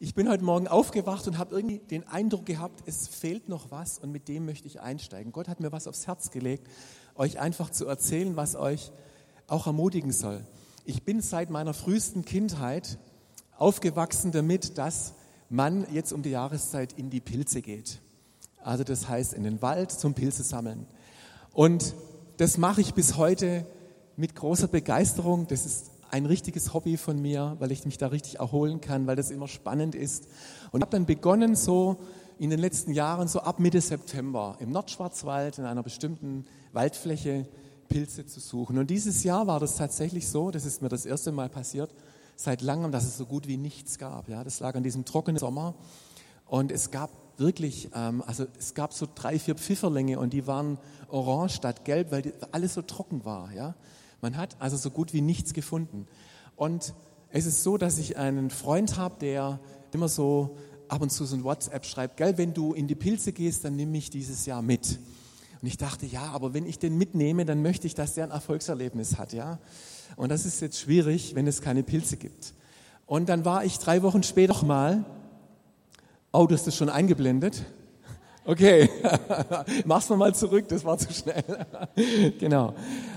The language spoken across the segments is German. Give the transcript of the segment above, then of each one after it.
Ich bin heute Morgen aufgewacht und habe irgendwie den Eindruck gehabt, es fehlt noch was und mit dem möchte ich einsteigen. Gott hat mir was aufs Herz gelegt, euch einfach zu erzählen, was euch auch ermutigen soll. Ich bin seit meiner frühesten Kindheit aufgewachsen damit, dass man jetzt um die Jahreszeit in die Pilze geht. Also das heißt in den Wald zum Pilze sammeln. Und das mache ich bis heute mit großer Begeisterung. Das ist ein richtiges Hobby von mir, weil ich mich da richtig erholen kann, weil das immer spannend ist. Und habe dann begonnen, so in den letzten Jahren, so ab Mitte September, im Nordschwarzwald, in einer bestimmten Waldfläche, Pilze zu suchen. Und dieses Jahr war das tatsächlich so, das ist mir das erste Mal passiert, seit langem, dass es so gut wie nichts gab. Ja, das lag an diesem trockenen Sommer. Und es gab wirklich, ähm, also es gab so drei, vier Pfifferlinge und die waren orange statt gelb, weil die, alles so trocken war. Ja? Man hat also so gut wie nichts gefunden. Und es ist so, dass ich einen Freund habe, der immer so ab und zu so ein WhatsApp schreibt, gell, wenn du in die Pilze gehst, dann nimm mich dieses Jahr mit. Und ich dachte, ja, aber wenn ich den mitnehme, dann möchte ich, dass der ein Erfolgserlebnis hat, ja. Und das ist jetzt schwierig, wenn es keine Pilze gibt. Und dann war ich drei Wochen später noch mal. Oh, das ist schon eingeblendet. Okay, mach's nochmal zurück, das war zu schnell. genau.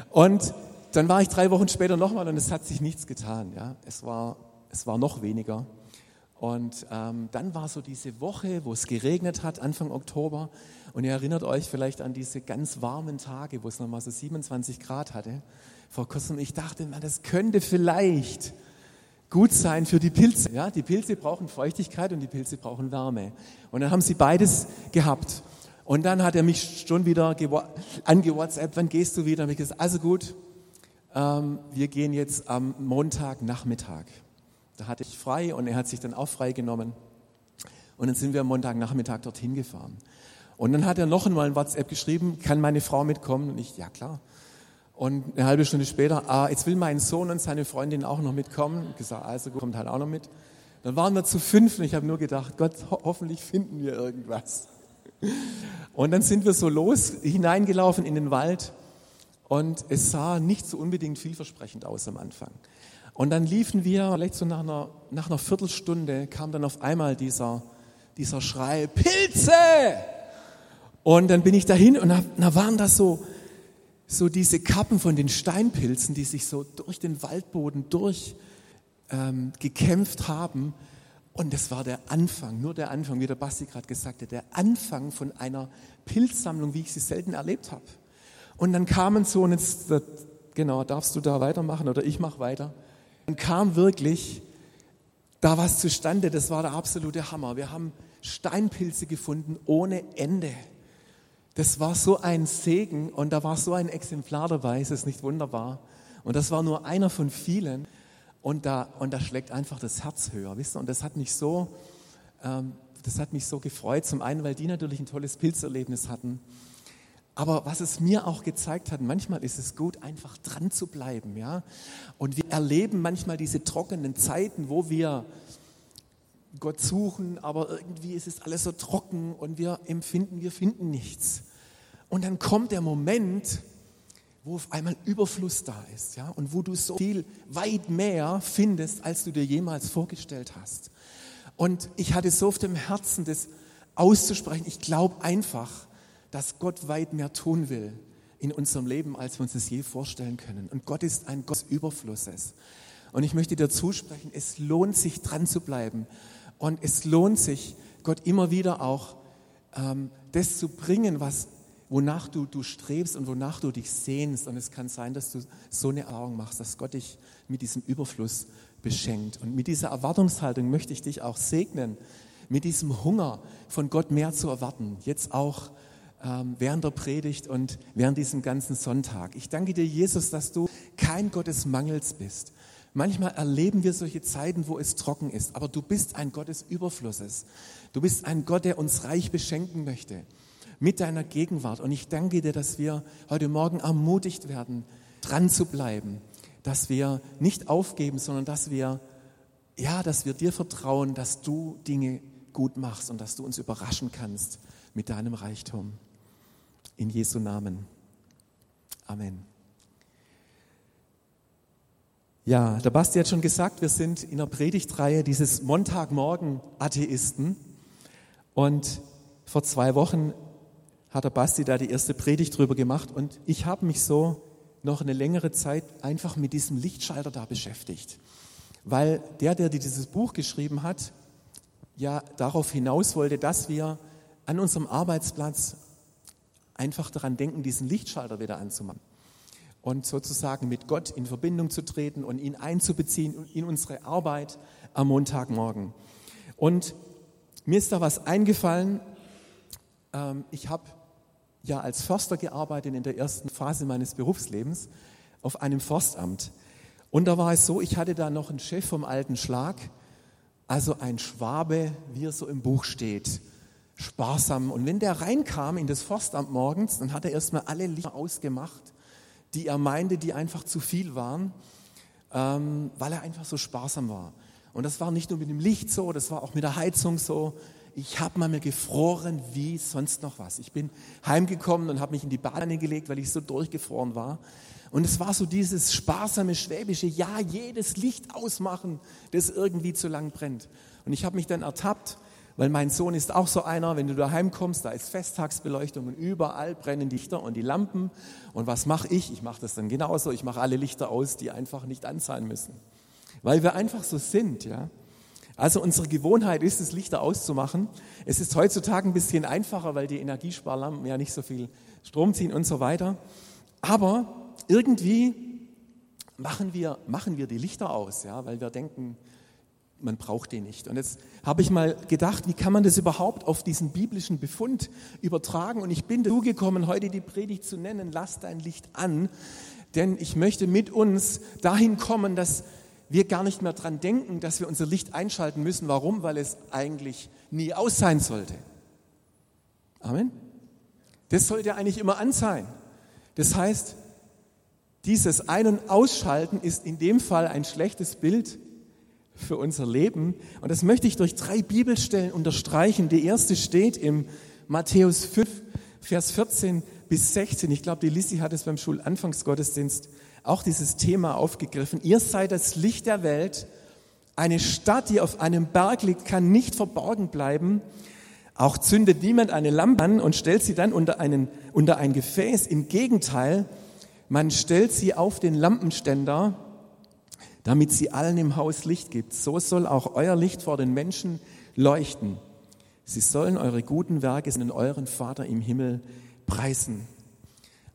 Und dann war ich drei Wochen später nochmal und es hat sich nichts getan. Ja? Es, war, es war noch weniger. Und ähm, dann war so diese Woche, wo es geregnet hat, Anfang Oktober. Und ihr erinnert euch vielleicht an diese ganz warmen Tage, wo es nochmal so 27 Grad hatte. Vor kurzem, ich dachte, man, das könnte vielleicht gut sein für die Pilze. Ja, die Pilze brauchen Feuchtigkeit und die Pilze brauchen Wärme. Und dann haben sie beides gehabt. Und dann hat er mich schon wieder angewhatsappt, wann gehst du wieder? Und ich gesagt, also gut, ähm, wir gehen jetzt am Montagnachmittag. Da hatte ich frei und er hat sich dann auch frei genommen. Und dann sind wir am Montagnachmittag dorthin gefahren. Und dann hat er noch einmal ein WhatsApp geschrieben, kann meine Frau mitkommen? Und ich, ja klar. Und eine halbe Stunde später, ah, jetzt will mein Sohn und seine Freundin auch noch mitkommen. Ich gesagt, also kommt halt auch noch mit. Dann waren wir zu fünf und ich habe nur gedacht, Gott, ho hoffentlich finden wir irgendwas. Und dann sind wir so los, hineingelaufen in den Wald und es sah nicht so unbedingt vielversprechend aus am Anfang. Und dann liefen wir, vielleicht so nach einer, nach einer Viertelstunde, kam dann auf einmal dieser, dieser Schrei, Pilze! Und dann bin ich dahin und da, da waren das so, so diese Kappen von den Steinpilzen, die sich so durch den Waldboden durch ähm, gekämpft haben. Und das war der Anfang, nur der Anfang, wie der Basti gerade gesagt hat, der Anfang von einer Pilzsammlung, wie ich sie selten erlebt habe. Und dann kamen so, und jetzt, genau, darfst du da weitermachen oder ich mache weiter. Dann kam wirklich da was zustande, das war der absolute Hammer. Wir haben Steinpilze gefunden ohne Ende. Das war so ein Segen und da war so ein Exemplar dabei, es ist nicht wunderbar. Und das war nur einer von vielen und da, und da schlägt einfach das Herz höher, wisst ihr? Und das hat mich so, ähm, das hat mich so gefreut. Zum einen, weil die natürlich ein tolles Pilzerlebnis hatten aber was es mir auch gezeigt hat, manchmal ist es gut, einfach dran zu bleiben, ja. Und wir erleben manchmal diese trockenen Zeiten, wo wir Gott suchen, aber irgendwie ist es alles so trocken und wir empfinden, wir finden nichts. Und dann kommt der Moment, wo auf einmal Überfluss da ist, ja, und wo du so viel weit mehr findest, als du dir jemals vorgestellt hast. Und ich hatte so auf dem Herzen, das auszusprechen. Ich glaube einfach, dass Gott weit mehr tun will in unserem Leben, als wir uns das je vorstellen können. Und Gott ist ein Gott Überflusses. Und ich möchte dir zusprechen, es lohnt sich dran zu bleiben. Und es lohnt sich, Gott immer wieder auch ähm, das zu bringen, was, wonach du, du strebst und wonach du dich sehnst. Und es kann sein, dass du so eine Erfahrung machst, dass Gott dich mit diesem Überfluss beschenkt. Und mit dieser Erwartungshaltung möchte ich dich auch segnen, mit diesem Hunger von Gott mehr zu erwarten. Jetzt auch während der Predigt und während diesem ganzen Sonntag. Ich danke dir, Jesus, dass du kein Gott des Mangels bist. Manchmal erleben wir solche Zeiten, wo es trocken ist, aber du bist ein Gott des Überflusses. Du bist ein Gott, der uns reich beschenken möchte mit deiner Gegenwart. Und ich danke dir, dass wir heute Morgen ermutigt werden, dran zu bleiben, dass wir nicht aufgeben, sondern dass wir, ja, dass wir dir vertrauen, dass du Dinge gut machst und dass du uns überraschen kannst mit deinem Reichtum. In Jesu Namen. Amen. Ja, der Basti hat schon gesagt, wir sind in der Predigtreihe dieses Montagmorgen Atheisten. Und vor zwei Wochen hat der Basti da die erste Predigt drüber gemacht und ich habe mich so noch eine längere Zeit einfach mit diesem Lichtschalter da beschäftigt. Weil der, der dieses Buch geschrieben hat, ja darauf hinaus wollte, dass wir an unserem Arbeitsplatz einfach daran denken, diesen Lichtschalter wieder anzumachen und sozusagen mit Gott in Verbindung zu treten und ihn einzubeziehen in unsere Arbeit am Montagmorgen. Und mir ist da was eingefallen. Ähm, ich habe ja als Förster gearbeitet in der ersten Phase meines Berufslebens auf einem Forstamt. Und da war es so, ich hatte da noch einen Chef vom alten Schlag, also ein Schwabe, wie er so im Buch steht, sparsam. Und wenn der reinkam in das Forstamt morgens, dann hat er erstmal alle Lichter ausgemacht die er meinte, die einfach zu viel waren, ähm, weil er einfach so sparsam war. Und das war nicht nur mit dem Licht so, das war auch mit der Heizung so. Ich habe mal mir gefroren wie sonst noch was. Ich bin heimgekommen und habe mich in die Badewanne gelegt, weil ich so durchgefroren war. Und es war so dieses sparsame, schwäbische, ja, jedes Licht ausmachen, das irgendwie zu lang brennt. Und ich habe mich dann ertappt, weil mein Sohn ist auch so einer, wenn du daheim kommst, da ist Festtagsbeleuchtung und überall brennen Lichter und die Lampen. Und was mache ich? Ich mache das dann genauso. Ich mache alle Lichter aus, die einfach nicht an sein müssen. Weil wir einfach so sind, ja. Also unsere Gewohnheit ist es, Lichter auszumachen. Es ist heutzutage ein bisschen einfacher, weil die Energiesparlampen ja nicht so viel Strom ziehen und so weiter. Aber irgendwie machen wir, machen wir die Lichter aus, ja, weil wir denken, man braucht den nicht. Und jetzt habe ich mal gedacht, wie kann man das überhaupt auf diesen biblischen Befund übertragen? Und ich bin dazu gekommen, heute die Predigt zu nennen, lass dein Licht an, denn ich möchte mit uns dahin kommen, dass wir gar nicht mehr dran denken, dass wir unser Licht einschalten müssen. Warum? Weil es eigentlich nie aus sein sollte. Amen. Das sollte eigentlich immer an sein. Das heißt, dieses Ein- und Ausschalten ist in dem Fall ein schlechtes Bild für unser Leben. Und das möchte ich durch drei Bibelstellen unterstreichen. Die erste steht im Matthäus 5, Vers 14 bis 16. Ich glaube, die Lissi hat es beim Schulanfangsgottesdienst auch dieses Thema aufgegriffen. Ihr seid das Licht der Welt. Eine Stadt, die auf einem Berg liegt, kann nicht verborgen bleiben. Auch zündet niemand eine Lampe an und stellt sie dann unter, einen, unter ein Gefäß. Im Gegenteil, man stellt sie auf den Lampenständer damit sie allen im Haus Licht gibt. So soll auch euer Licht vor den Menschen leuchten. Sie sollen eure guten Werke in euren Vater im Himmel preisen.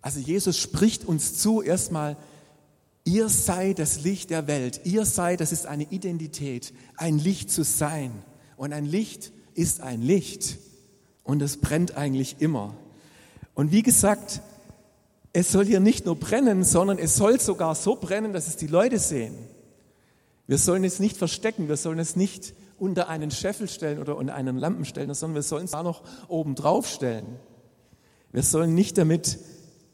Also Jesus spricht uns zu erstmal, ihr seid das Licht der Welt. Ihr seid, das ist eine Identität, ein Licht zu sein. Und ein Licht ist ein Licht. Und es brennt eigentlich immer. Und wie gesagt, es soll hier nicht nur brennen, sondern es soll sogar so brennen, dass es die Leute sehen. Wir sollen es nicht verstecken, wir sollen es nicht unter einen Scheffel stellen oder unter einen Lampen stellen, sondern wir sollen es da noch oben drauf stellen. Wir sollen nicht damit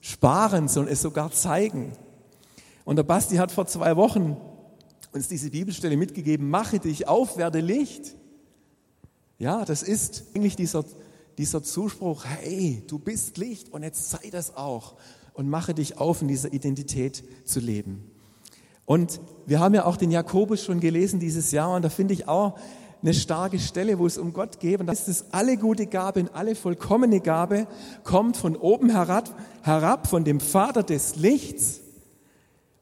sparen, sondern es sogar zeigen. Und der Basti hat vor zwei Wochen uns diese Bibelstelle mitgegeben, mache dich auf, werde Licht. Ja, das ist eigentlich dieser, dieser Zuspruch, hey, du bist Licht und jetzt sei das auch und mache dich auf, in dieser Identität zu leben. Und wir haben ja auch den Jakobus schon gelesen dieses Jahr und da finde ich auch eine starke Stelle, wo es um Gott geht. Und da ist es, alle gute Gabe und alle vollkommene Gabe kommt von oben herab, herab, von dem Vater des Lichts,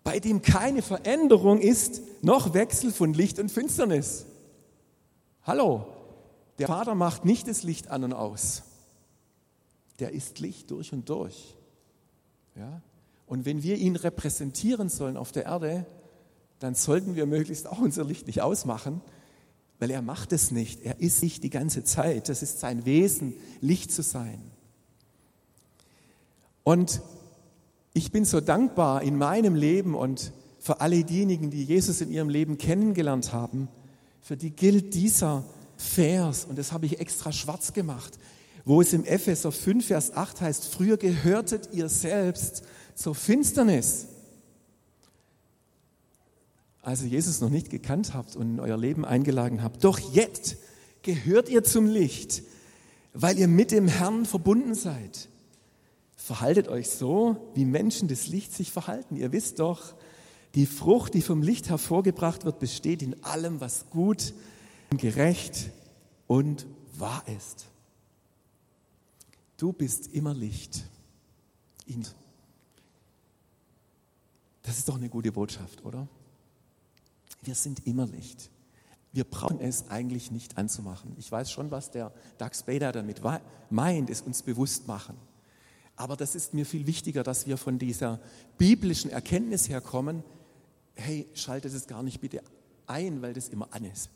bei dem keine Veränderung ist, noch Wechsel von Licht und Finsternis. Hallo, der Vater macht nicht das Licht an und aus. Der ist Licht durch und durch. Ja? Und wenn wir ihn repräsentieren sollen auf der Erde, dann sollten wir möglichst auch unser Licht nicht ausmachen, weil er macht es nicht. Er ist Licht die ganze Zeit. Das ist sein Wesen, Licht zu sein. Und ich bin so dankbar in meinem Leben und für alle diejenigen, die Jesus in ihrem Leben kennengelernt haben, für die gilt dieser Vers, und das habe ich extra schwarz gemacht, wo es im Epheser 5, Vers 8 heißt, früher gehörtet ihr selbst zur Finsternis. Also Jesus noch nicht gekannt habt und in euer Leben eingeladen habt. Doch jetzt gehört ihr zum Licht, weil ihr mit dem Herrn verbunden seid. Verhaltet euch so, wie Menschen des Lichts sich verhalten. Ihr wisst doch, Die Frucht, die vom Licht hervorgebracht wird, besteht in allem, was gut, gerecht und wahr ist. Du bist immer Licht. Das ist doch eine gute Botschaft, oder? Wir sind immer Licht. Wir brauchen es eigentlich nicht anzumachen. Ich weiß schon, was der Doug Spader damit meint, es uns bewusst machen. Aber das ist mir viel wichtiger, dass wir von dieser biblischen Erkenntnis herkommen, hey, schaltet es gar nicht bitte ein, weil das immer an ist.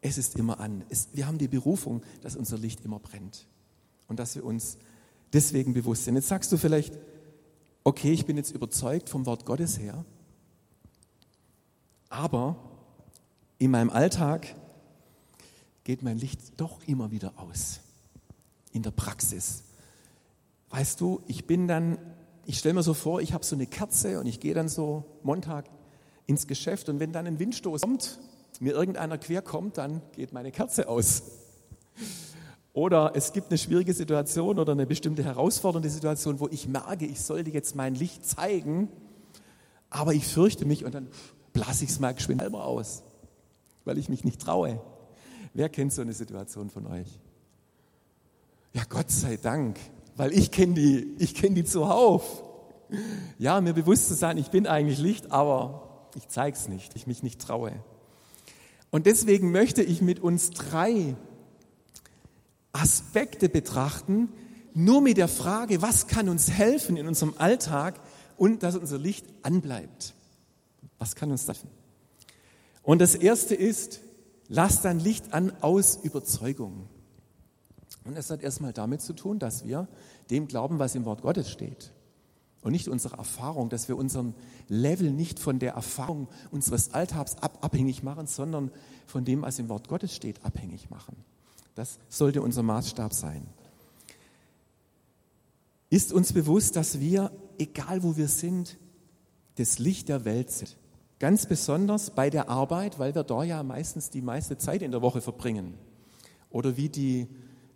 Es ist immer an. Es, wir haben die Berufung, dass unser Licht immer brennt und dass wir uns deswegen bewusst sind. Jetzt sagst du vielleicht, okay, ich bin jetzt überzeugt vom Wort Gottes her, aber in meinem Alltag geht mein Licht doch immer wieder aus. In der Praxis. Weißt du, ich bin dann, ich stelle mir so vor, ich habe so eine Kerze und ich gehe dann so Montag ins Geschäft und wenn dann ein Windstoß kommt, mir irgendeiner quer kommt, dann geht meine Kerze aus. Oder es gibt eine schwierige Situation oder eine bestimmte herausfordernde Situation, wo ich merke, ich sollte jetzt mein Licht zeigen, aber ich fürchte mich und dann blase ich es mal geschwind selber aus, weil ich mich nicht traue. Wer kennt so eine Situation von euch? Ja, Gott sei Dank, weil ich kenne die, ich kenne die zuhauf. Ja, mir bewusst zu sein, ich bin eigentlich Licht, aber ich zeige es nicht, ich mich nicht traue. Und deswegen möchte ich mit uns drei Aspekte betrachten, nur mit der Frage, was kann uns helfen in unserem Alltag und dass unser Licht anbleibt. Was kann uns helfen? Und das erste ist, lass dein Licht an aus Überzeugung. Und es hat erstmal damit zu tun, dass wir dem glauben, was im Wort Gottes steht. Und nicht unserer Erfahrung, dass wir unseren Level nicht von der Erfahrung unseres Alltags ab, abhängig machen, sondern von dem, was im Wort Gottes steht, abhängig machen. Das sollte unser Maßstab sein. Ist uns bewusst, dass wir, egal wo wir sind, das Licht der Welt sind. Ganz besonders bei der Arbeit, weil wir da ja meistens die meiste Zeit in der Woche verbringen. Oder wie die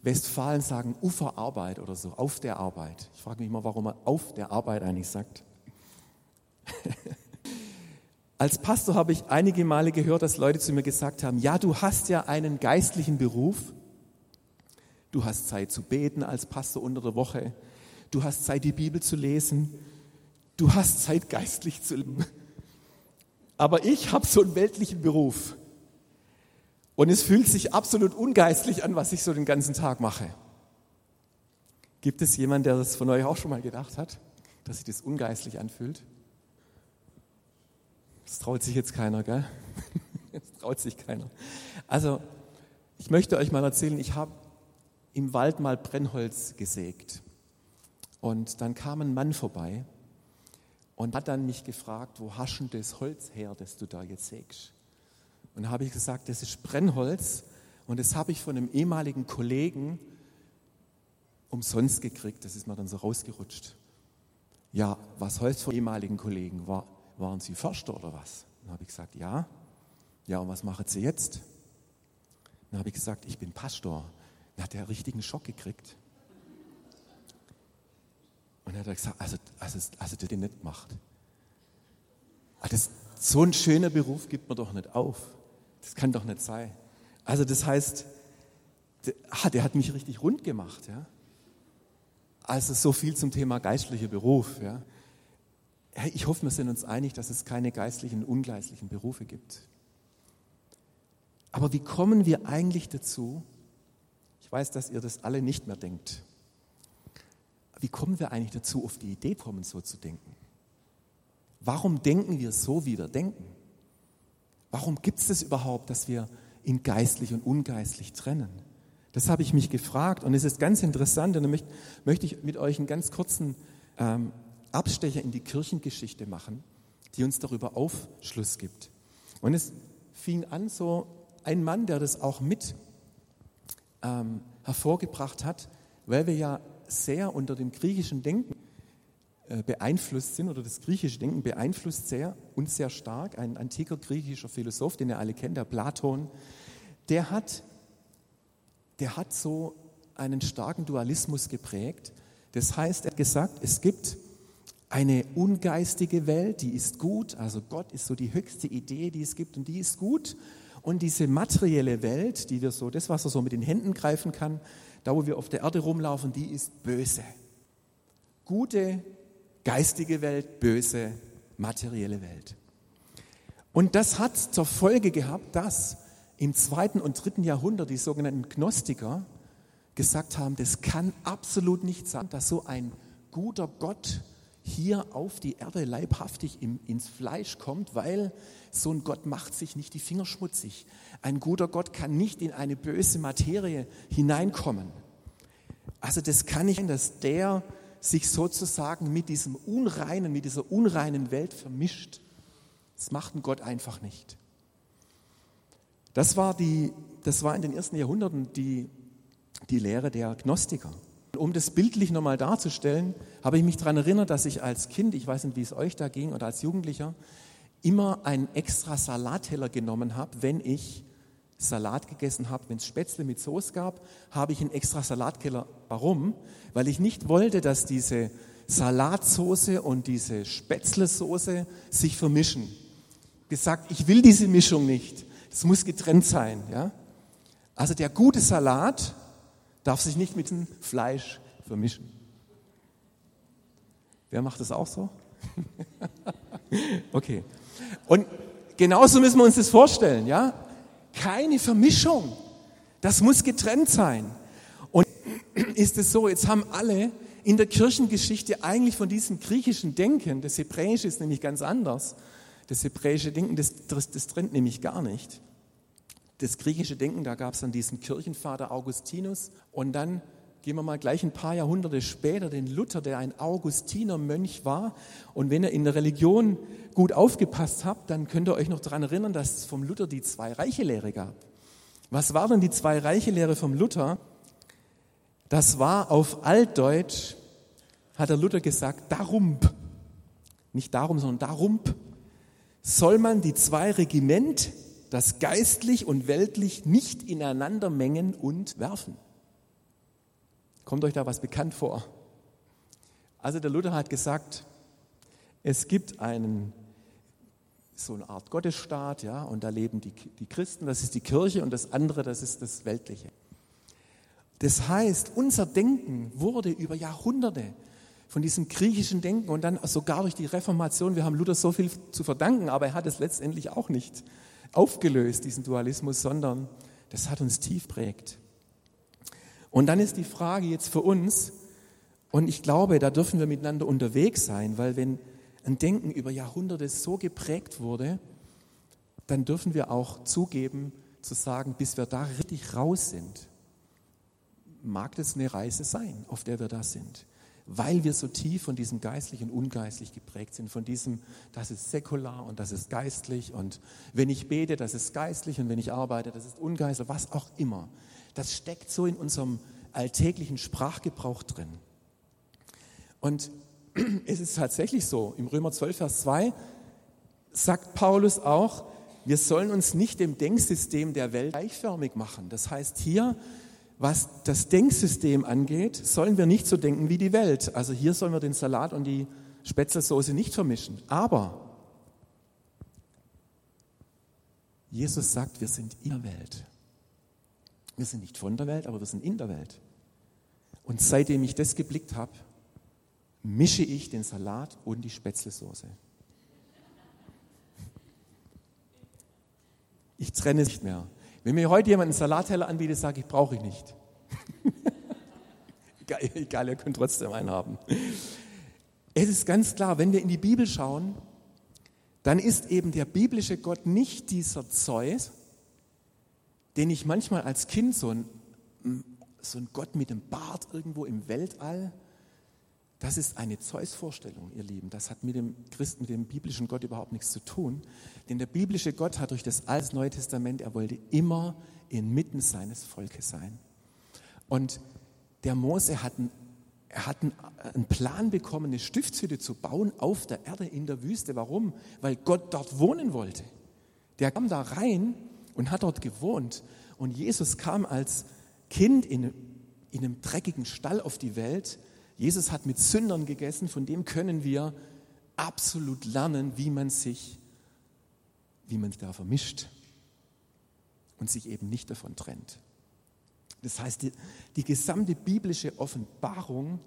Westfalen sagen, Uferarbeit oder so, auf der Arbeit. Ich frage mich immer, warum man auf der Arbeit eigentlich sagt. Als Pastor habe ich einige Male gehört, dass Leute zu mir gesagt haben, ja, du hast ja einen geistlichen Beruf, du hast Zeit zu beten als Pastor unter der Woche, du hast Zeit, die Bibel zu lesen, du hast Zeit, geistlich zu leben. Aber ich habe so einen weltlichen Beruf. Und es fühlt sich absolut ungeistlich an, was ich so den ganzen Tag mache. Gibt es jemanden, der das von euch auch schon mal gedacht hat, dass sich das ungeistlich anfühlt? Das traut sich jetzt keiner, gell? Das traut sich keiner. Also, ich möchte euch mal erzählen, ich habe im Wald mal Brennholz gesägt. Und dann kam ein Mann vorbei und hat dann mich gefragt, wo hast du das Holz her, das du da jetzt sägst? Und da habe ich gesagt, das ist Brennholz und das habe ich von einem ehemaligen Kollegen umsonst gekriegt. Das ist mir dann so rausgerutscht. Ja, was Holz von ehemaligen Kollegen? War, waren Sie Förster oder was? Dann habe ich gesagt, ja. Ja, und was machen Sie jetzt? Dann habe ich gesagt, ich bin Pastor. Dann hat er richtigen Schock gekriegt. Und dann hat er gesagt, also, also, also der den nicht macht. Ah, das, so ein schöner Beruf gibt man doch nicht auf. Das kann doch nicht sein. Also das heißt, der, ah, der hat mich richtig rund gemacht. Ja? Also so viel zum Thema geistlicher Beruf. Ja? Ich hoffe, wir sind uns einig, dass es keine geistlichen und ungeistlichen Berufe gibt. Aber wie kommen wir eigentlich dazu? Ich weiß, dass ihr das alle nicht mehr denkt. Wie kommen wir eigentlich dazu, auf die Idee kommen, so zu denken? Warum denken wir so, wie wir denken? Warum gibt es das überhaupt, dass wir in geistlich und ungeistlich trennen? Das habe ich mich gefragt und es ist ganz interessant und da möchte, möchte ich mit euch einen ganz kurzen ähm, Abstecher in die Kirchengeschichte machen, die uns darüber Aufschluss gibt. Und es fing an so ein Mann, der das auch mit ähm, hervorgebracht hat, weil wir ja sehr unter dem griechischen Denken äh, beeinflusst sind oder das griechische Denken beeinflusst sehr und sehr stark. Ein antiker griechischer Philosoph, den ihr alle kennt, der Platon, der hat, der hat so einen starken Dualismus geprägt. Das heißt, er hat gesagt, es gibt eine ungeistige Welt, die ist gut, also Gott ist so die höchste Idee, die es gibt und die ist gut. Und diese materielle Welt, die wir so, das, was er so mit den Händen greifen kann, da wo wir auf der Erde rumlaufen, die ist böse. Gute, geistige Welt, böse, materielle Welt. Und das hat zur Folge gehabt, dass im zweiten und dritten Jahrhundert die sogenannten Gnostiker gesagt haben, das kann absolut nicht sein, dass so ein guter Gott hier auf die Erde leibhaftig ins Fleisch kommt, weil so ein Gott macht sich nicht die Finger schmutzig. Ein guter Gott kann nicht in eine böse Materie hineinkommen. Also das kann nicht sein, dass der sich sozusagen mit diesem unreinen, mit dieser unreinen Welt vermischt. Das macht ein Gott einfach nicht. Das war, die, das war in den ersten Jahrhunderten die, die Lehre der Gnostiker. Um das bildlich nochmal darzustellen, habe ich mich daran erinnert, dass ich als Kind, ich weiß nicht, wie es euch da ging, oder als Jugendlicher, immer einen extra Salatteller genommen habe, wenn ich Salat gegessen habe, wenn es Spätzle mit Soße gab, habe ich einen extra Salatkeller. Warum? Weil ich nicht wollte, dass diese Salatsoße und diese Spätzlesoße sich vermischen. Gesagt, ich will diese Mischung nicht. Es muss getrennt sein. Ja? Also der gute Salat darf sich nicht mit dem Fleisch vermischen. Wer macht das auch so? okay. Und genauso müssen wir uns das vorstellen, ja? Keine Vermischung. Das muss getrennt sein. Und ist es so, jetzt haben alle in der Kirchengeschichte eigentlich von diesem griechischen Denken, das Hebräische ist nämlich ganz anders. Das hebräische Denken, das, das, das trennt nämlich gar nicht das griechische Denken, da gab es dann diesen Kirchenvater Augustinus und dann gehen wir mal gleich ein paar Jahrhunderte später den Luther, der ein Augustinermönch war. Und wenn ihr in der Religion gut aufgepasst habt, dann könnt ihr euch noch daran erinnern, dass es vom Luther die Zwei-Reiche-Lehre gab. Was war denn die Zwei-Reiche-Lehre vom Luther? Das war auf Altdeutsch, hat der Luther gesagt, darum, nicht darum, sondern darum soll man die zwei Regiment das geistlich und weltlich nicht ineinander mengen und werfen. Kommt euch da was bekannt vor? Also der Luther hat gesagt, es gibt einen, so eine Art Gottesstaat, ja, und da leben die, die Christen, das ist die Kirche, und das andere, das ist das Weltliche. Das heißt, unser Denken wurde über Jahrhunderte von diesem griechischen Denken und dann sogar durch die Reformation, wir haben Luther so viel zu verdanken, aber er hat es letztendlich auch nicht aufgelöst, diesen Dualismus, sondern das hat uns tief prägt. Und dann ist die Frage jetzt für uns, und ich glaube, da dürfen wir miteinander unterwegs sein, weil wenn ein Denken über Jahrhunderte so geprägt wurde, dann dürfen wir auch zugeben, zu sagen, bis wir da richtig raus sind, mag das eine Reise sein, auf der wir da sind weil wir so tief von diesem geistlich und ungeistlich geprägt sind, von diesem, das ist säkular und das ist geistlich und wenn ich bete, das ist geistlich und wenn ich arbeite, das ist ungeistlich, was auch immer. Das steckt so in unserem alltäglichen Sprachgebrauch drin. Und es ist tatsächlich so, im Römer 12, Vers 2 sagt Paulus auch, wir sollen uns nicht dem Denksystem der Welt gleichförmig machen. Das heißt hier, was das Denksystem angeht, sollen wir nicht so denken wie die Welt. Also hier sollen wir den Salat und die Spätzlesoße nicht vermischen. Aber Jesus sagt, wir sind in der Welt. Wir sind nicht von der Welt, aber wir sind in der Welt. Und seitdem ich das geblickt habe, mische ich den Salat und die Spätzlesoße. Ich trenne es nicht mehr. Wenn mir heute jemand einen Salatteller anbietet, sage ich, brauche ich nicht. egal, egal, ihr könnt trotzdem einen haben. Es ist ganz klar, wenn wir in die Bibel schauen, dann ist eben der biblische Gott nicht dieser Zeus, den ich manchmal als Kind so ein, so ein Gott mit dem Bart irgendwo im Weltall das ist eine Zeus-Vorstellung, ihr Lieben. Das hat mit dem Christen, mit dem biblischen Gott überhaupt nichts zu tun. Denn der biblische Gott hat durch das Alte Neue Testament, er wollte immer inmitten seines Volkes sein. Und der Mose hat einen, er hat einen Plan bekommen, eine Stiftshütte zu bauen auf der Erde in der Wüste. Warum? Weil Gott dort wohnen wollte. Der kam da rein und hat dort gewohnt. Und Jesus kam als Kind in, in einem dreckigen Stall auf die Welt Jesus hat mit Sündern gegessen, von dem können wir absolut lernen, wie man sich, wie man da vermischt und sich eben nicht davon trennt. Das heißt, die, die gesamte biblische Offenbarung,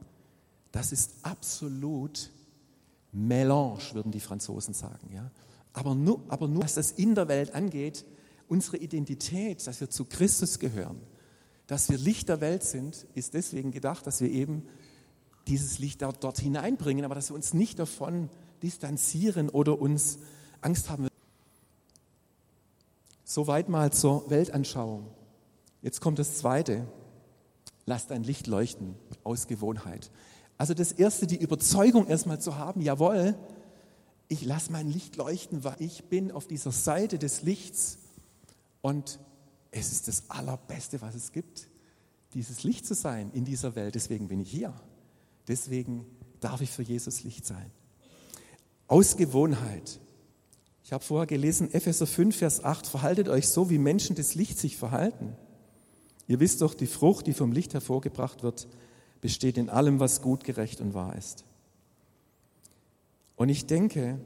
das ist absolut Melange, würden die Franzosen sagen. Ja? Aber, nur, aber nur, was das in der Welt angeht, unsere Identität, dass wir zu Christus gehören, dass wir Licht der Welt sind, ist deswegen gedacht, dass wir eben dieses Licht dort, dort hineinbringen, aber dass wir uns nicht davon distanzieren oder uns Angst haben. Soweit mal zur Weltanschauung. Jetzt kommt das Zweite. Lass dein Licht leuchten aus Gewohnheit. Also das Erste, die Überzeugung erstmal zu haben, jawohl, ich lasse mein Licht leuchten, weil ich bin auf dieser Seite des Lichts und es ist das Allerbeste, was es gibt, dieses Licht zu sein in dieser Welt. Deswegen bin ich hier. Deswegen darf ich für Jesus Licht sein. Aus Gewohnheit. Ich habe vorher gelesen, Epheser 5, Vers 8, verhaltet euch so, wie Menschen des Lichts sich verhalten. Ihr wisst doch, die Frucht, die vom Licht hervorgebracht wird, besteht in allem, was gut, gerecht und wahr ist. Und ich denke,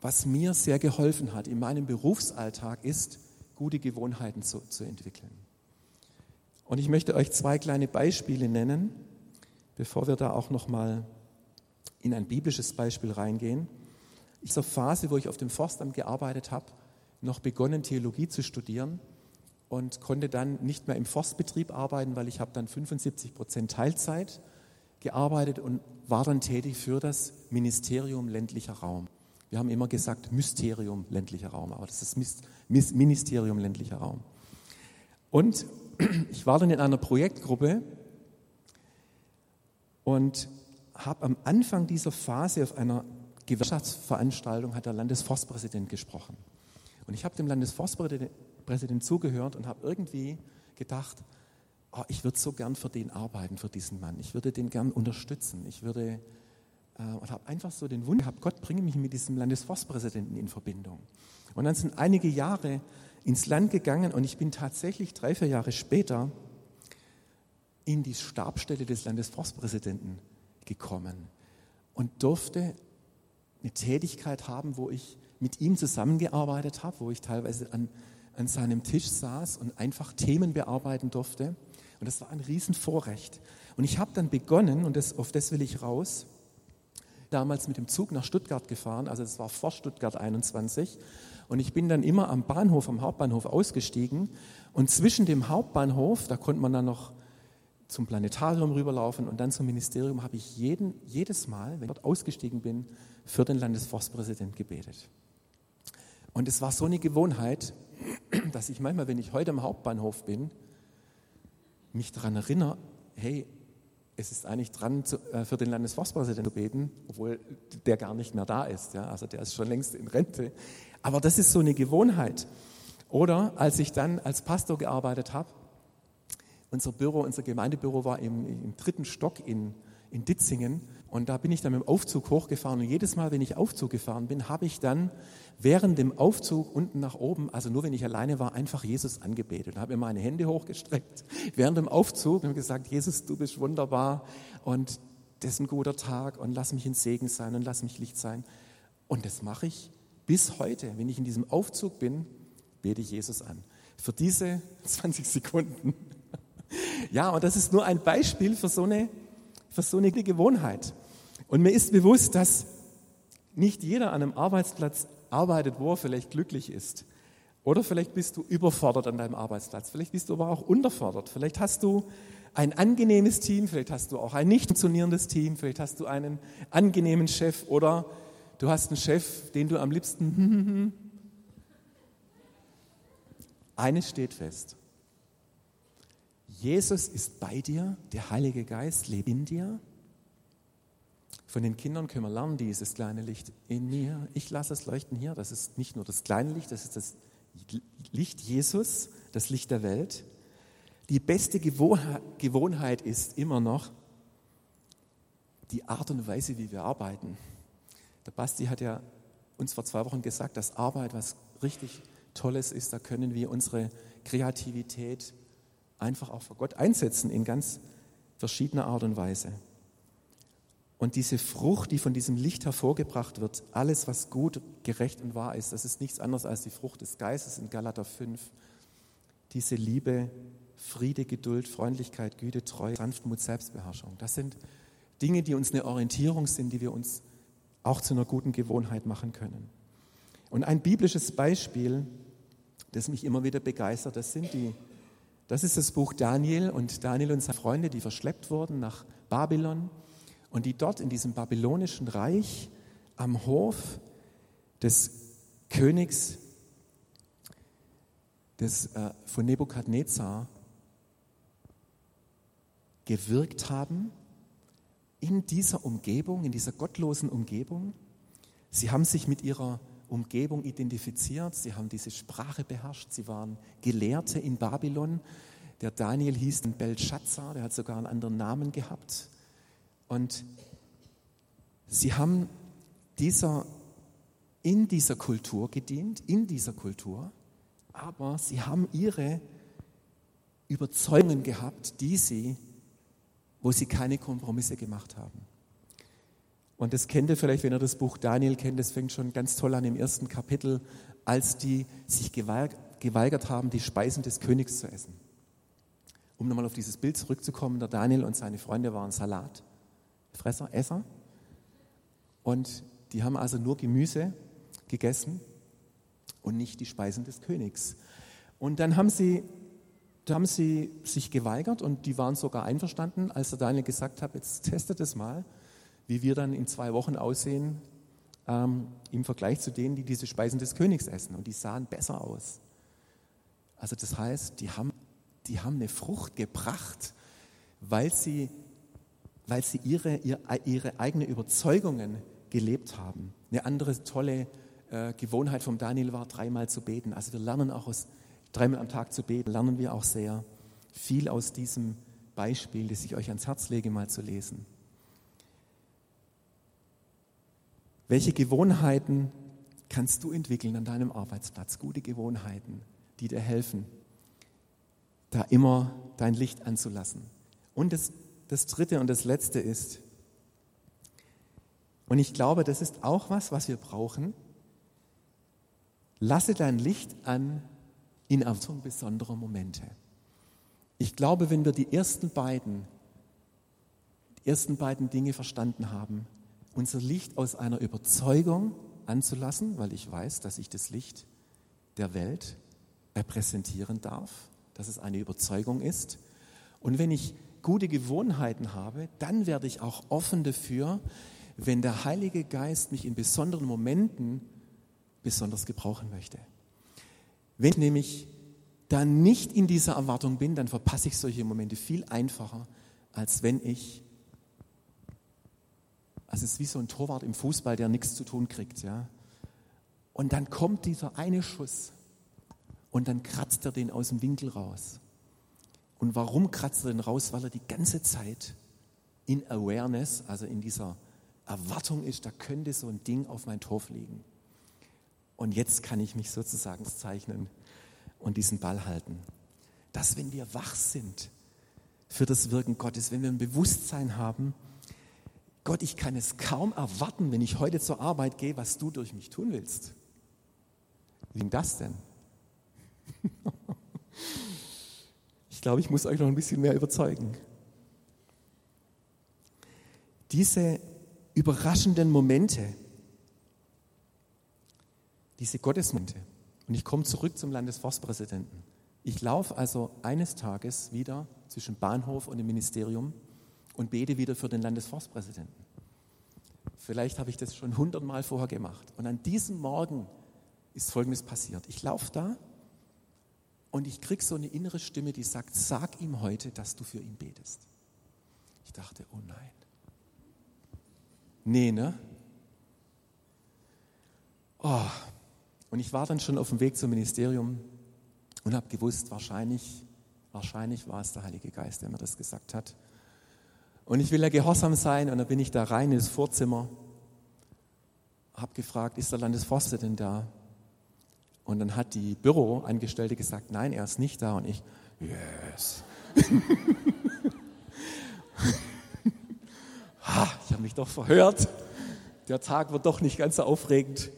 was mir sehr geholfen hat in meinem Berufsalltag ist, gute Gewohnheiten zu, zu entwickeln. Und ich möchte euch zwei kleine Beispiele nennen, bevor wir da auch noch mal in ein biblisches Beispiel reingehen. In dieser Phase, wo ich auf dem Forstamt gearbeitet habe, noch begonnen, Theologie zu studieren und konnte dann nicht mehr im Forstbetrieb arbeiten, weil ich habe dann 75 Prozent Teilzeit gearbeitet und war dann tätig für das Ministerium ländlicher Raum. Wir haben immer gesagt Mysterium ländlicher Raum, aber das ist Ministerium ländlicher Raum. Und ich war dann in einer Projektgruppe und habe am Anfang dieser Phase auf einer Gewerkschaftsveranstaltung hat der Landesforstpräsident gesprochen. Und ich habe dem Landesforstpräsidenten Präsident zugehört und habe irgendwie gedacht, oh, ich würde so gern für den arbeiten, für diesen Mann. Ich würde den gern unterstützen. Ich würde äh, und habe einfach so den Wunsch gehabt, Gott bringe mich mit diesem Landesforstpräsidenten in Verbindung. Und dann sind einige Jahre ins Land gegangen und ich bin tatsächlich drei, vier Jahre später in die Stabstelle des Landesforstpräsidenten gekommen und durfte eine Tätigkeit haben, wo ich mit ihm zusammengearbeitet habe, wo ich teilweise an an seinem Tisch saß und einfach Themen bearbeiten durfte. Und das war ein Riesenvorrecht. Und ich habe dann begonnen, und das, auf das will ich raus, damals mit dem Zug nach Stuttgart gefahren, also es war vor Stuttgart 21. Und ich bin dann immer am Bahnhof, am Hauptbahnhof ausgestiegen. Und zwischen dem Hauptbahnhof, da konnte man dann noch zum Planetarium rüberlaufen und dann zum Ministerium, habe ich jeden, jedes Mal, wenn ich dort ausgestiegen bin, für den Landesforstpräsident gebetet. Und es war so eine Gewohnheit, dass ich manchmal, wenn ich heute am Hauptbahnhof bin, mich daran erinnere, hey, es ist eigentlich dran, äh, für den Landesforstpräsidenten zu beten, obwohl der gar nicht mehr da ist. Ja? Also der ist schon längst in Rente. Aber das ist so eine Gewohnheit. Oder als ich dann als Pastor gearbeitet habe, unser Büro, unser Gemeindebüro war im, im dritten Stock in, in Ditzingen und da bin ich dann mit dem Aufzug hochgefahren und jedes Mal, wenn ich Aufzug gefahren bin, habe ich dann während dem Aufzug unten nach oben, also nur wenn ich alleine war, einfach Jesus angebetet und habe mir meine Hände hochgestreckt während dem Aufzug und gesagt, Jesus, du bist wunderbar und das ist ein guter Tag und lass mich ein Segen sein und lass mich Licht sein. Und das mache ich bis heute. Wenn ich in diesem Aufzug bin, bete ich Jesus an. Für diese 20 Sekunden. Ja, und das ist nur ein Beispiel für so eine, für so eine Gewohnheit. Und mir ist bewusst, dass nicht jeder an einem Arbeitsplatz arbeitet, wo er vielleicht glücklich ist. Oder vielleicht bist du überfordert an deinem Arbeitsplatz. Vielleicht bist du aber auch unterfordert. Vielleicht hast du ein angenehmes Team, vielleicht hast du auch ein nicht funktionierendes Team, vielleicht hast du einen angenehmen Chef oder du hast einen Chef, den du am liebsten. Eines steht fest. Jesus ist bei dir, der Heilige Geist lebt in dir von den Kindern können wir lernen, dieses kleine Licht in mir. Ich lasse es leuchten hier. Das ist nicht nur das kleine Licht, das ist das Licht Jesus, das Licht der Welt. Die beste Gewohnheit ist immer noch die Art und Weise, wie wir arbeiten. Der Basti hat ja uns vor zwei Wochen gesagt, dass Arbeit was richtig Tolles ist. Da können wir unsere Kreativität einfach auch vor Gott einsetzen in ganz verschiedener Art und Weise. Und diese Frucht, die von diesem Licht hervorgebracht wird, alles, was gut, gerecht und wahr ist, das ist nichts anderes als die Frucht des Geistes in Galater 5. Diese Liebe, Friede, Geduld, Freundlichkeit, Güte, Treue, Sanftmut, Selbstbeherrschung. Das sind Dinge, die uns eine Orientierung sind, die wir uns auch zu einer guten Gewohnheit machen können. Und ein biblisches Beispiel, das mich immer wieder begeistert, das sind die, das ist das Buch Daniel und Daniel und seine Freunde, die verschleppt wurden nach Babylon und die dort in diesem babylonischen Reich am Hof des Königs des, äh, von Nebukadnezar gewirkt haben, in dieser Umgebung, in dieser gottlosen Umgebung. Sie haben sich mit ihrer Umgebung identifiziert, sie haben diese Sprache beherrscht, sie waren Gelehrte in Babylon. Der Daniel hieß Belshazzar, der hat sogar einen anderen Namen gehabt. Und sie haben dieser, in dieser Kultur gedient, in dieser Kultur, aber sie haben ihre Überzeugungen gehabt, die sie, wo sie keine Kompromisse gemacht haben. Und das kennt ihr vielleicht, wenn ihr das Buch Daniel kennt, das fängt schon ganz toll an im ersten Kapitel, als die sich geweigert haben, die Speisen des Königs zu essen. Um nochmal auf dieses Bild zurückzukommen, der Daniel und seine Freunde waren Salat. Fresser, Esser. Und die haben also nur Gemüse gegessen und nicht die Speisen des Königs. Und dann haben sie, da haben sie sich geweigert und die waren sogar einverstanden, als der Daniel gesagt hat, jetzt testet es mal, wie wir dann in zwei Wochen aussehen ähm, im Vergleich zu denen, die diese Speisen des Königs essen. Und die sahen besser aus. Also das heißt, die haben, die haben eine Frucht gebracht, weil sie weil sie ihre, ihre eigenen Überzeugungen gelebt haben. Eine andere tolle äh, Gewohnheit vom Daniel war, dreimal zu beten. Also wir lernen auch aus dreimal am Tag zu beten, lernen wir auch sehr viel aus diesem Beispiel, das ich euch ans Herz lege, mal zu lesen. Welche Gewohnheiten kannst du entwickeln an deinem Arbeitsplatz? Gute Gewohnheiten, die dir helfen, da immer dein Licht anzulassen. Und das das dritte und das letzte ist, und ich glaube, das ist auch was, was wir brauchen, lasse dein Licht an in Erwartung besonderer Momente. Ich glaube, wenn wir die ersten beiden, die ersten beiden Dinge verstanden haben, unser Licht aus einer Überzeugung anzulassen, weil ich weiß, dass ich das Licht der Welt repräsentieren darf, dass es eine Überzeugung ist. Und wenn ich gute Gewohnheiten habe, dann werde ich auch offen dafür, wenn der Heilige Geist mich in besonderen Momenten besonders gebrauchen möchte. Wenn ich nämlich dann nicht in dieser Erwartung bin, dann verpasse ich solche Momente viel einfacher, als wenn ich, also es ist wie so ein Torwart im Fußball, der nichts zu tun kriegt, ja. Und dann kommt dieser eine Schuss und dann kratzt er den aus dem Winkel raus. Und warum kratzt er denn raus? Weil er die ganze Zeit in Awareness, also in dieser Erwartung ist, da könnte so ein Ding auf mein Tor fliegen. Und jetzt kann ich mich sozusagen zeichnen und diesen Ball halten. Dass wenn wir wach sind für das Wirken Gottes, wenn wir ein Bewusstsein haben, Gott, ich kann es kaum erwarten, wenn ich heute zur Arbeit gehe, was du durch mich tun willst. Wie ging das denn? Ich glaube, ich muss euch noch ein bisschen mehr überzeugen. Diese überraschenden Momente, diese Gottesmomente, und ich komme zurück zum Landesforstpräsidenten. Ich laufe also eines Tages wieder zwischen Bahnhof und dem Ministerium und bete wieder für den Landesforstpräsidenten. Vielleicht habe ich das schon hundertmal vorher gemacht. Und an diesem Morgen ist Folgendes passiert. Ich laufe da und ich kriege so eine innere Stimme, die sagt, sag ihm heute, dass du für ihn betest. Ich dachte, oh nein. Nee, ne? Oh. Und ich war dann schon auf dem Weg zum Ministerium und habe gewusst, wahrscheinlich, wahrscheinlich war es der Heilige Geist, der mir das gesagt hat. Und ich will ja gehorsam sein und dann bin ich da rein ins Vorzimmer, habe gefragt, ist der Landesforster denn da? Und dann hat die Büroangestellte gesagt, nein, er ist nicht da. Und ich, yes. ich habe mich doch verhört. Der Tag wird doch nicht ganz so aufregend.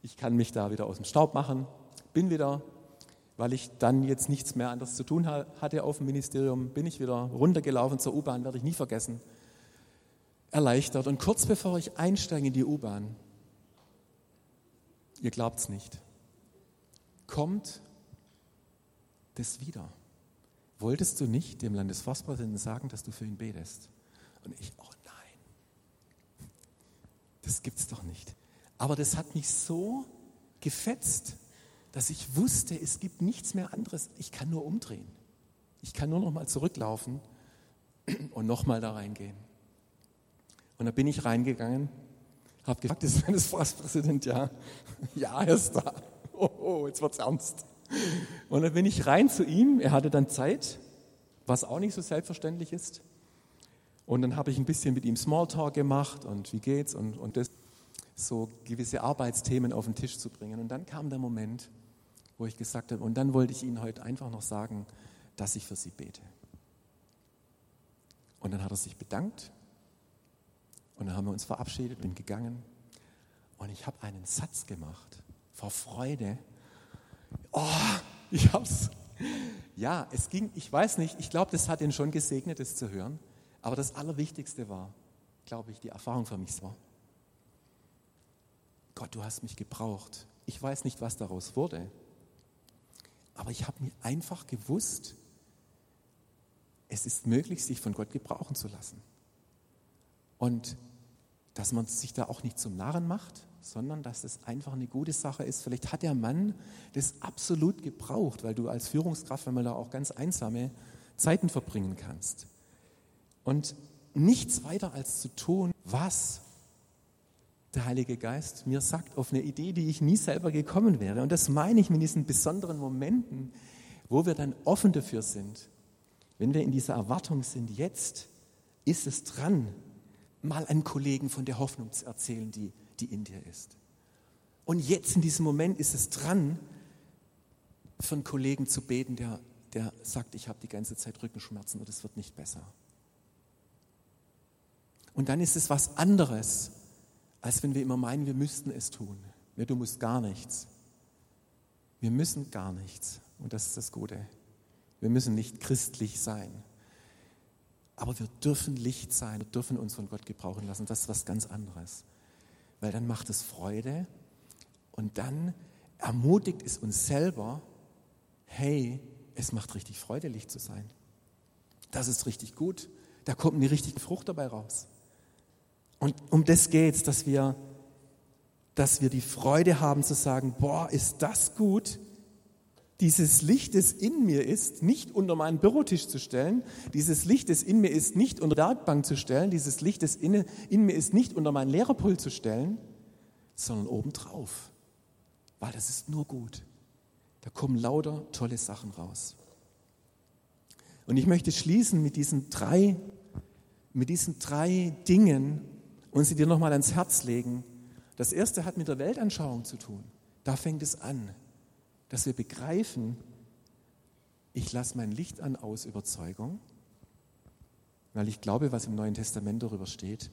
Ich kann mich da wieder aus dem Staub machen. Bin wieder, weil ich dann jetzt nichts mehr anderes zu tun hatte auf dem Ministerium, bin ich wieder runtergelaufen zur U-Bahn, werde ich nie vergessen. Erleichtert. Und kurz bevor ich einsteige in die U-Bahn, ihr glaubt es nicht, kommt das wieder. Wolltest du nicht dem Landesforstpräsidenten sagen, dass du für ihn betest? Und ich, oh nein, das gibt's doch nicht. Aber das hat mich so gefetzt, dass ich wusste, es gibt nichts mehr anderes. Ich kann nur umdrehen. Ich kann nur noch mal zurücklaufen und noch mal da reingehen. Und da bin ich reingegangen, habe gefragt, ist Landesforstpräsident? Ja, ja, er ist da. Oh, oh, jetzt wird's ernst. Und dann bin ich rein zu ihm. Er hatte dann Zeit, was auch nicht so selbstverständlich ist. Und dann habe ich ein bisschen mit ihm Smalltalk gemacht und wie geht's und, und das, so gewisse Arbeitsthemen auf den Tisch zu bringen. Und dann kam der Moment, wo ich gesagt habe, und dann wollte ich Ihnen heute einfach noch sagen, dass ich für Sie bete. Und dann hat er sich bedankt und dann haben wir uns verabschiedet, bin gegangen und ich habe einen Satz gemacht vor Freude. Oh, ich hab's. Ja, es ging, ich weiß nicht, ich glaube, das hat ihn schon gesegnet, das zu hören. Aber das Allerwichtigste war, glaube ich, die Erfahrung für mich war. Gott, du hast mich gebraucht. Ich weiß nicht, was daraus wurde. Aber ich habe mir einfach gewusst, es ist möglich, sich von Gott gebrauchen zu lassen. Und dass man sich da auch nicht zum Narren macht, sondern dass es einfach eine gute Sache ist. Vielleicht hat der Mann das absolut gebraucht, weil du als Führungskraft, wenn man da auch ganz einsame Zeiten verbringen kannst und nichts weiter als zu tun, was der Heilige Geist mir sagt, auf eine Idee, die ich nie selber gekommen wäre. Und das meine ich mit diesen besonderen Momenten, wo wir dann offen dafür sind, wenn wir in dieser Erwartung sind, jetzt ist es dran, mal einen Kollegen von der Hoffnung zu erzählen, die, die in dir ist. Und jetzt in diesem Moment ist es dran, für einen Kollegen zu beten, der, der sagt, ich habe die ganze Zeit Rückenschmerzen und es wird nicht besser. Und dann ist es was anderes, als wenn wir immer meinen, wir müssten es tun. Ja, du musst gar nichts. Wir müssen gar nichts. Und das ist das Gute. Wir müssen nicht christlich sein. Aber wir dürfen Licht sein, wir dürfen uns von Gott gebrauchen lassen. Das ist was ganz anderes. Weil dann macht es Freude und dann ermutigt es uns selber, hey, es macht richtig Freude, Licht zu sein. Das ist richtig gut. Da kommt eine richtige Frucht dabei raus. Und um das geht es, dass wir, dass wir die Freude haben zu sagen, boah, ist das gut, dieses Licht, das in mir ist, nicht unter meinen Bürotisch zu stellen, dieses Licht, das in mir ist, nicht unter der Werkbank zu stellen, dieses Licht, das in, in mir ist, nicht unter meinen Lehrerpult zu stellen, sondern obendrauf. Weil das ist nur gut. Da kommen lauter tolle Sachen raus. Und ich möchte schließen mit diesen drei, mit diesen drei Dingen, und sie dir nochmal ans Herz legen. Das erste hat mit der Weltanschauung zu tun. Da fängt es an, dass wir begreifen, ich lasse mein Licht an aus Überzeugung, weil ich glaube, was im Neuen Testament darüber steht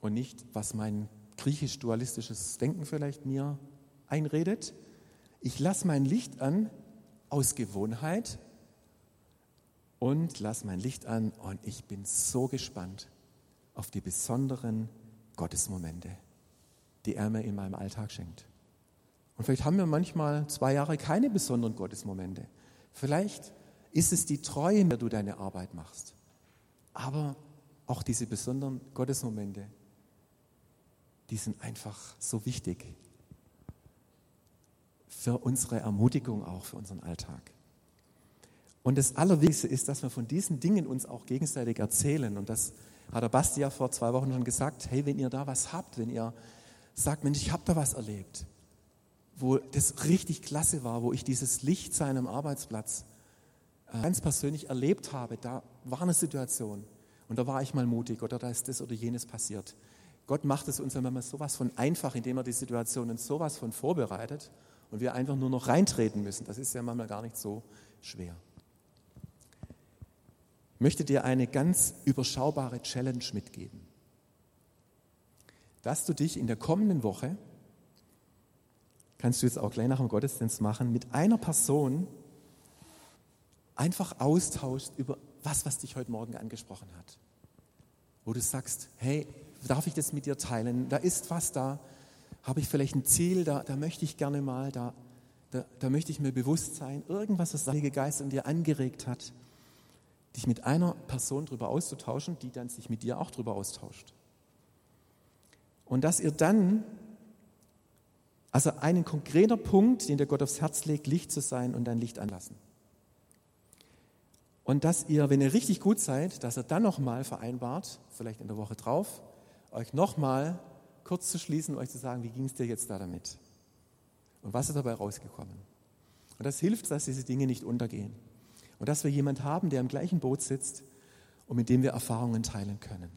und nicht, was mein griechisch-dualistisches Denken vielleicht mir einredet. Ich lasse mein Licht an aus Gewohnheit und lasse mein Licht an und ich bin so gespannt, auf die besonderen Gottesmomente, die er mir in meinem Alltag schenkt. Und vielleicht haben wir manchmal zwei Jahre keine besonderen Gottesmomente. Vielleicht ist es die Treue, in der du deine Arbeit machst. Aber auch diese besonderen Gottesmomente, die sind einfach so wichtig für unsere Ermutigung auch, für unseren Alltag. Und das Allerwichtigste ist, dass wir von diesen Dingen uns auch gegenseitig erzählen und dass hat der Basti ja vor zwei Wochen schon gesagt, hey, wenn ihr da was habt, wenn ihr sagt, Mensch, ich habe da was erlebt, wo das richtig klasse war, wo ich dieses Licht seinem Arbeitsplatz äh, ganz persönlich erlebt habe, da war eine Situation und da war ich mal mutig oder da ist das oder jenes passiert. Gott macht es uns manchmal sowas von einfach, indem er die Situationen sowas von vorbereitet und wir einfach nur noch reintreten müssen. Das ist ja manchmal gar nicht so schwer. Möchte dir eine ganz überschaubare Challenge mitgeben. Dass du dich in der kommenden Woche, kannst du jetzt auch gleich nach dem Gottesdienst machen, mit einer Person einfach austauschst über was, was dich heute Morgen angesprochen hat. Wo du sagst, hey, darf ich das mit dir teilen? Da ist was da, habe ich vielleicht ein Ziel, da, da möchte ich gerne mal, da, da, da möchte ich mir bewusst sein, irgendwas, was der Heilige Geist in dir angeregt hat, dich mit einer Person darüber auszutauschen, die dann sich mit dir auch darüber austauscht. Und dass ihr dann, also einen konkreter Punkt, den der Gott aufs Herz legt, Licht zu sein und dann Licht anlassen. Und dass ihr, wenn ihr richtig gut seid, dass ihr dann nochmal vereinbart, vielleicht in der Woche drauf, euch nochmal kurz zu schließen und euch zu sagen, wie ging es dir jetzt da damit? Und was ist dabei rausgekommen? Und das hilft, dass diese Dinge nicht untergehen. Und dass wir jemanden haben, der im gleichen Boot sitzt und mit dem wir Erfahrungen teilen können.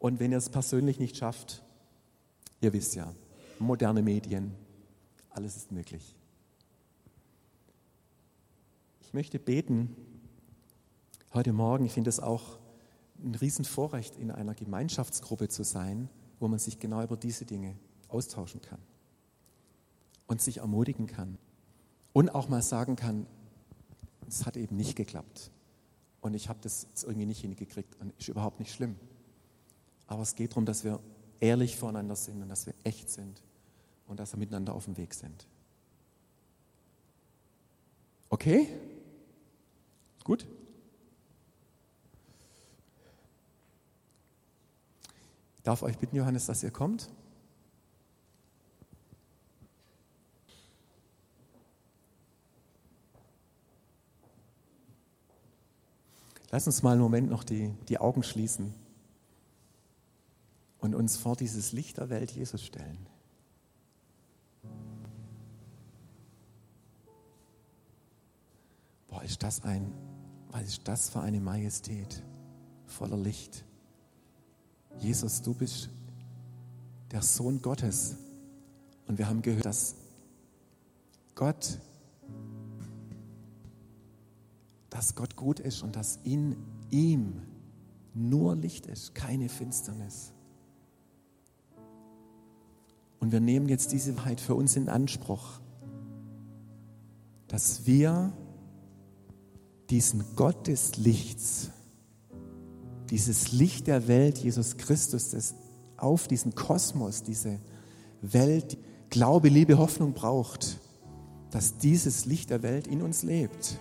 Und wenn ihr es persönlich nicht schafft, ihr wisst ja, moderne Medien, alles ist möglich. Ich möchte beten heute Morgen. Ich finde es auch ein Riesenvorrecht, in einer Gemeinschaftsgruppe zu sein, wo man sich genau über diese Dinge austauschen kann und sich ermutigen kann und auch mal sagen kann, es hat eben nicht geklappt und ich habe das irgendwie nicht hingekriegt und ist überhaupt nicht schlimm. Aber es geht darum, dass wir ehrlich voreinander sind und dass wir echt sind und dass wir miteinander auf dem Weg sind. Okay? Gut? Ich darf euch bitten, Johannes, dass ihr kommt. Lass uns mal einen Moment noch die, die Augen schließen und uns vor dieses Licht der Welt Jesus stellen. Boah, ist das ein was ist das für eine Majestät voller Licht? Jesus, du bist der Sohn Gottes. Und wir haben gehört, dass Gott, dass Gott gut ist und dass in ihm nur Licht ist, keine Finsternis. Und wir nehmen jetzt diese Wahrheit für uns in Anspruch, dass wir diesen Gott des Lichts, dieses Licht der Welt, Jesus Christus, das auf diesen Kosmos, diese Welt, Glaube, Liebe, Hoffnung braucht, dass dieses Licht der Welt in uns lebt.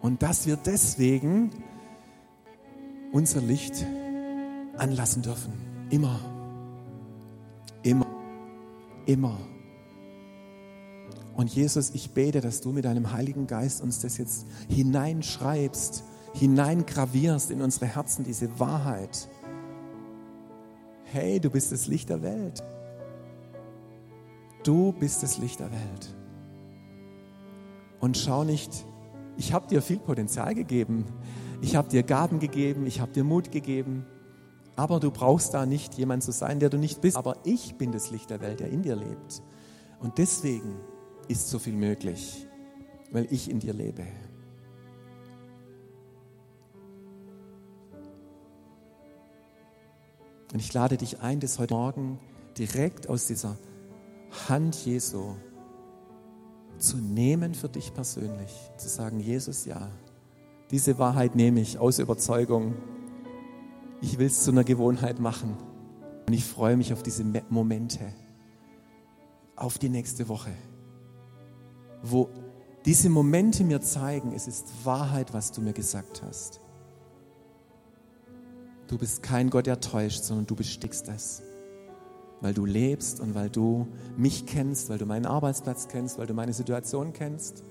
Und dass wir deswegen unser Licht anlassen dürfen. Immer. Immer. Immer. Und Jesus, ich bete, dass du mit deinem Heiligen Geist uns das jetzt hineinschreibst, hineingravierst in unsere Herzen, diese Wahrheit. Hey, du bist das Licht der Welt. Du bist das Licht der Welt. Und schau nicht, ich habe dir viel Potenzial gegeben. Ich habe dir Gaben gegeben, ich habe dir Mut gegeben. Aber du brauchst da nicht jemand zu sein, der du nicht bist. Aber ich bin das Licht der Welt, der in dir lebt. Und deswegen ist so viel möglich, weil ich in dir lebe. Und ich lade dich ein, das heute Morgen direkt aus dieser Hand Jesu zu nehmen für dich persönlich. Zu sagen, Jesus, ja, diese Wahrheit nehme ich aus Überzeugung. Ich will es zu einer Gewohnheit machen. Und ich freue mich auf diese Momente, auf die nächste Woche wo diese Momente mir zeigen, es ist Wahrheit, was du mir gesagt hast. Du bist kein Gott, der täuscht, sondern du bestickst es. Weil du lebst und weil du mich kennst, weil du meinen Arbeitsplatz kennst, weil du meine Situation kennst.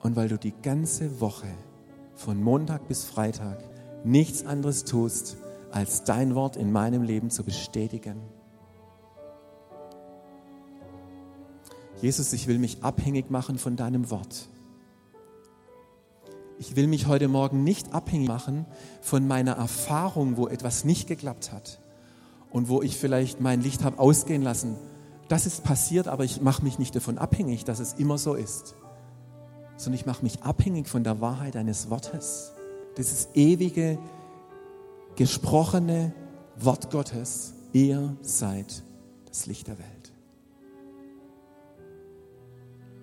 Und weil du die ganze Woche von Montag bis Freitag nichts anderes tust, als dein Wort in meinem Leben zu bestätigen Jesus, ich will mich abhängig machen von deinem Wort. Ich will mich heute Morgen nicht abhängig machen von meiner Erfahrung, wo etwas nicht geklappt hat und wo ich vielleicht mein Licht habe ausgehen lassen. Das ist passiert, aber ich mache mich nicht davon abhängig, dass es immer so ist. sondern ich mache mich abhängig von der Wahrheit deines Wortes. Dieses ewige, gesprochene Wort Gottes. Ihr seid das Licht der Welt.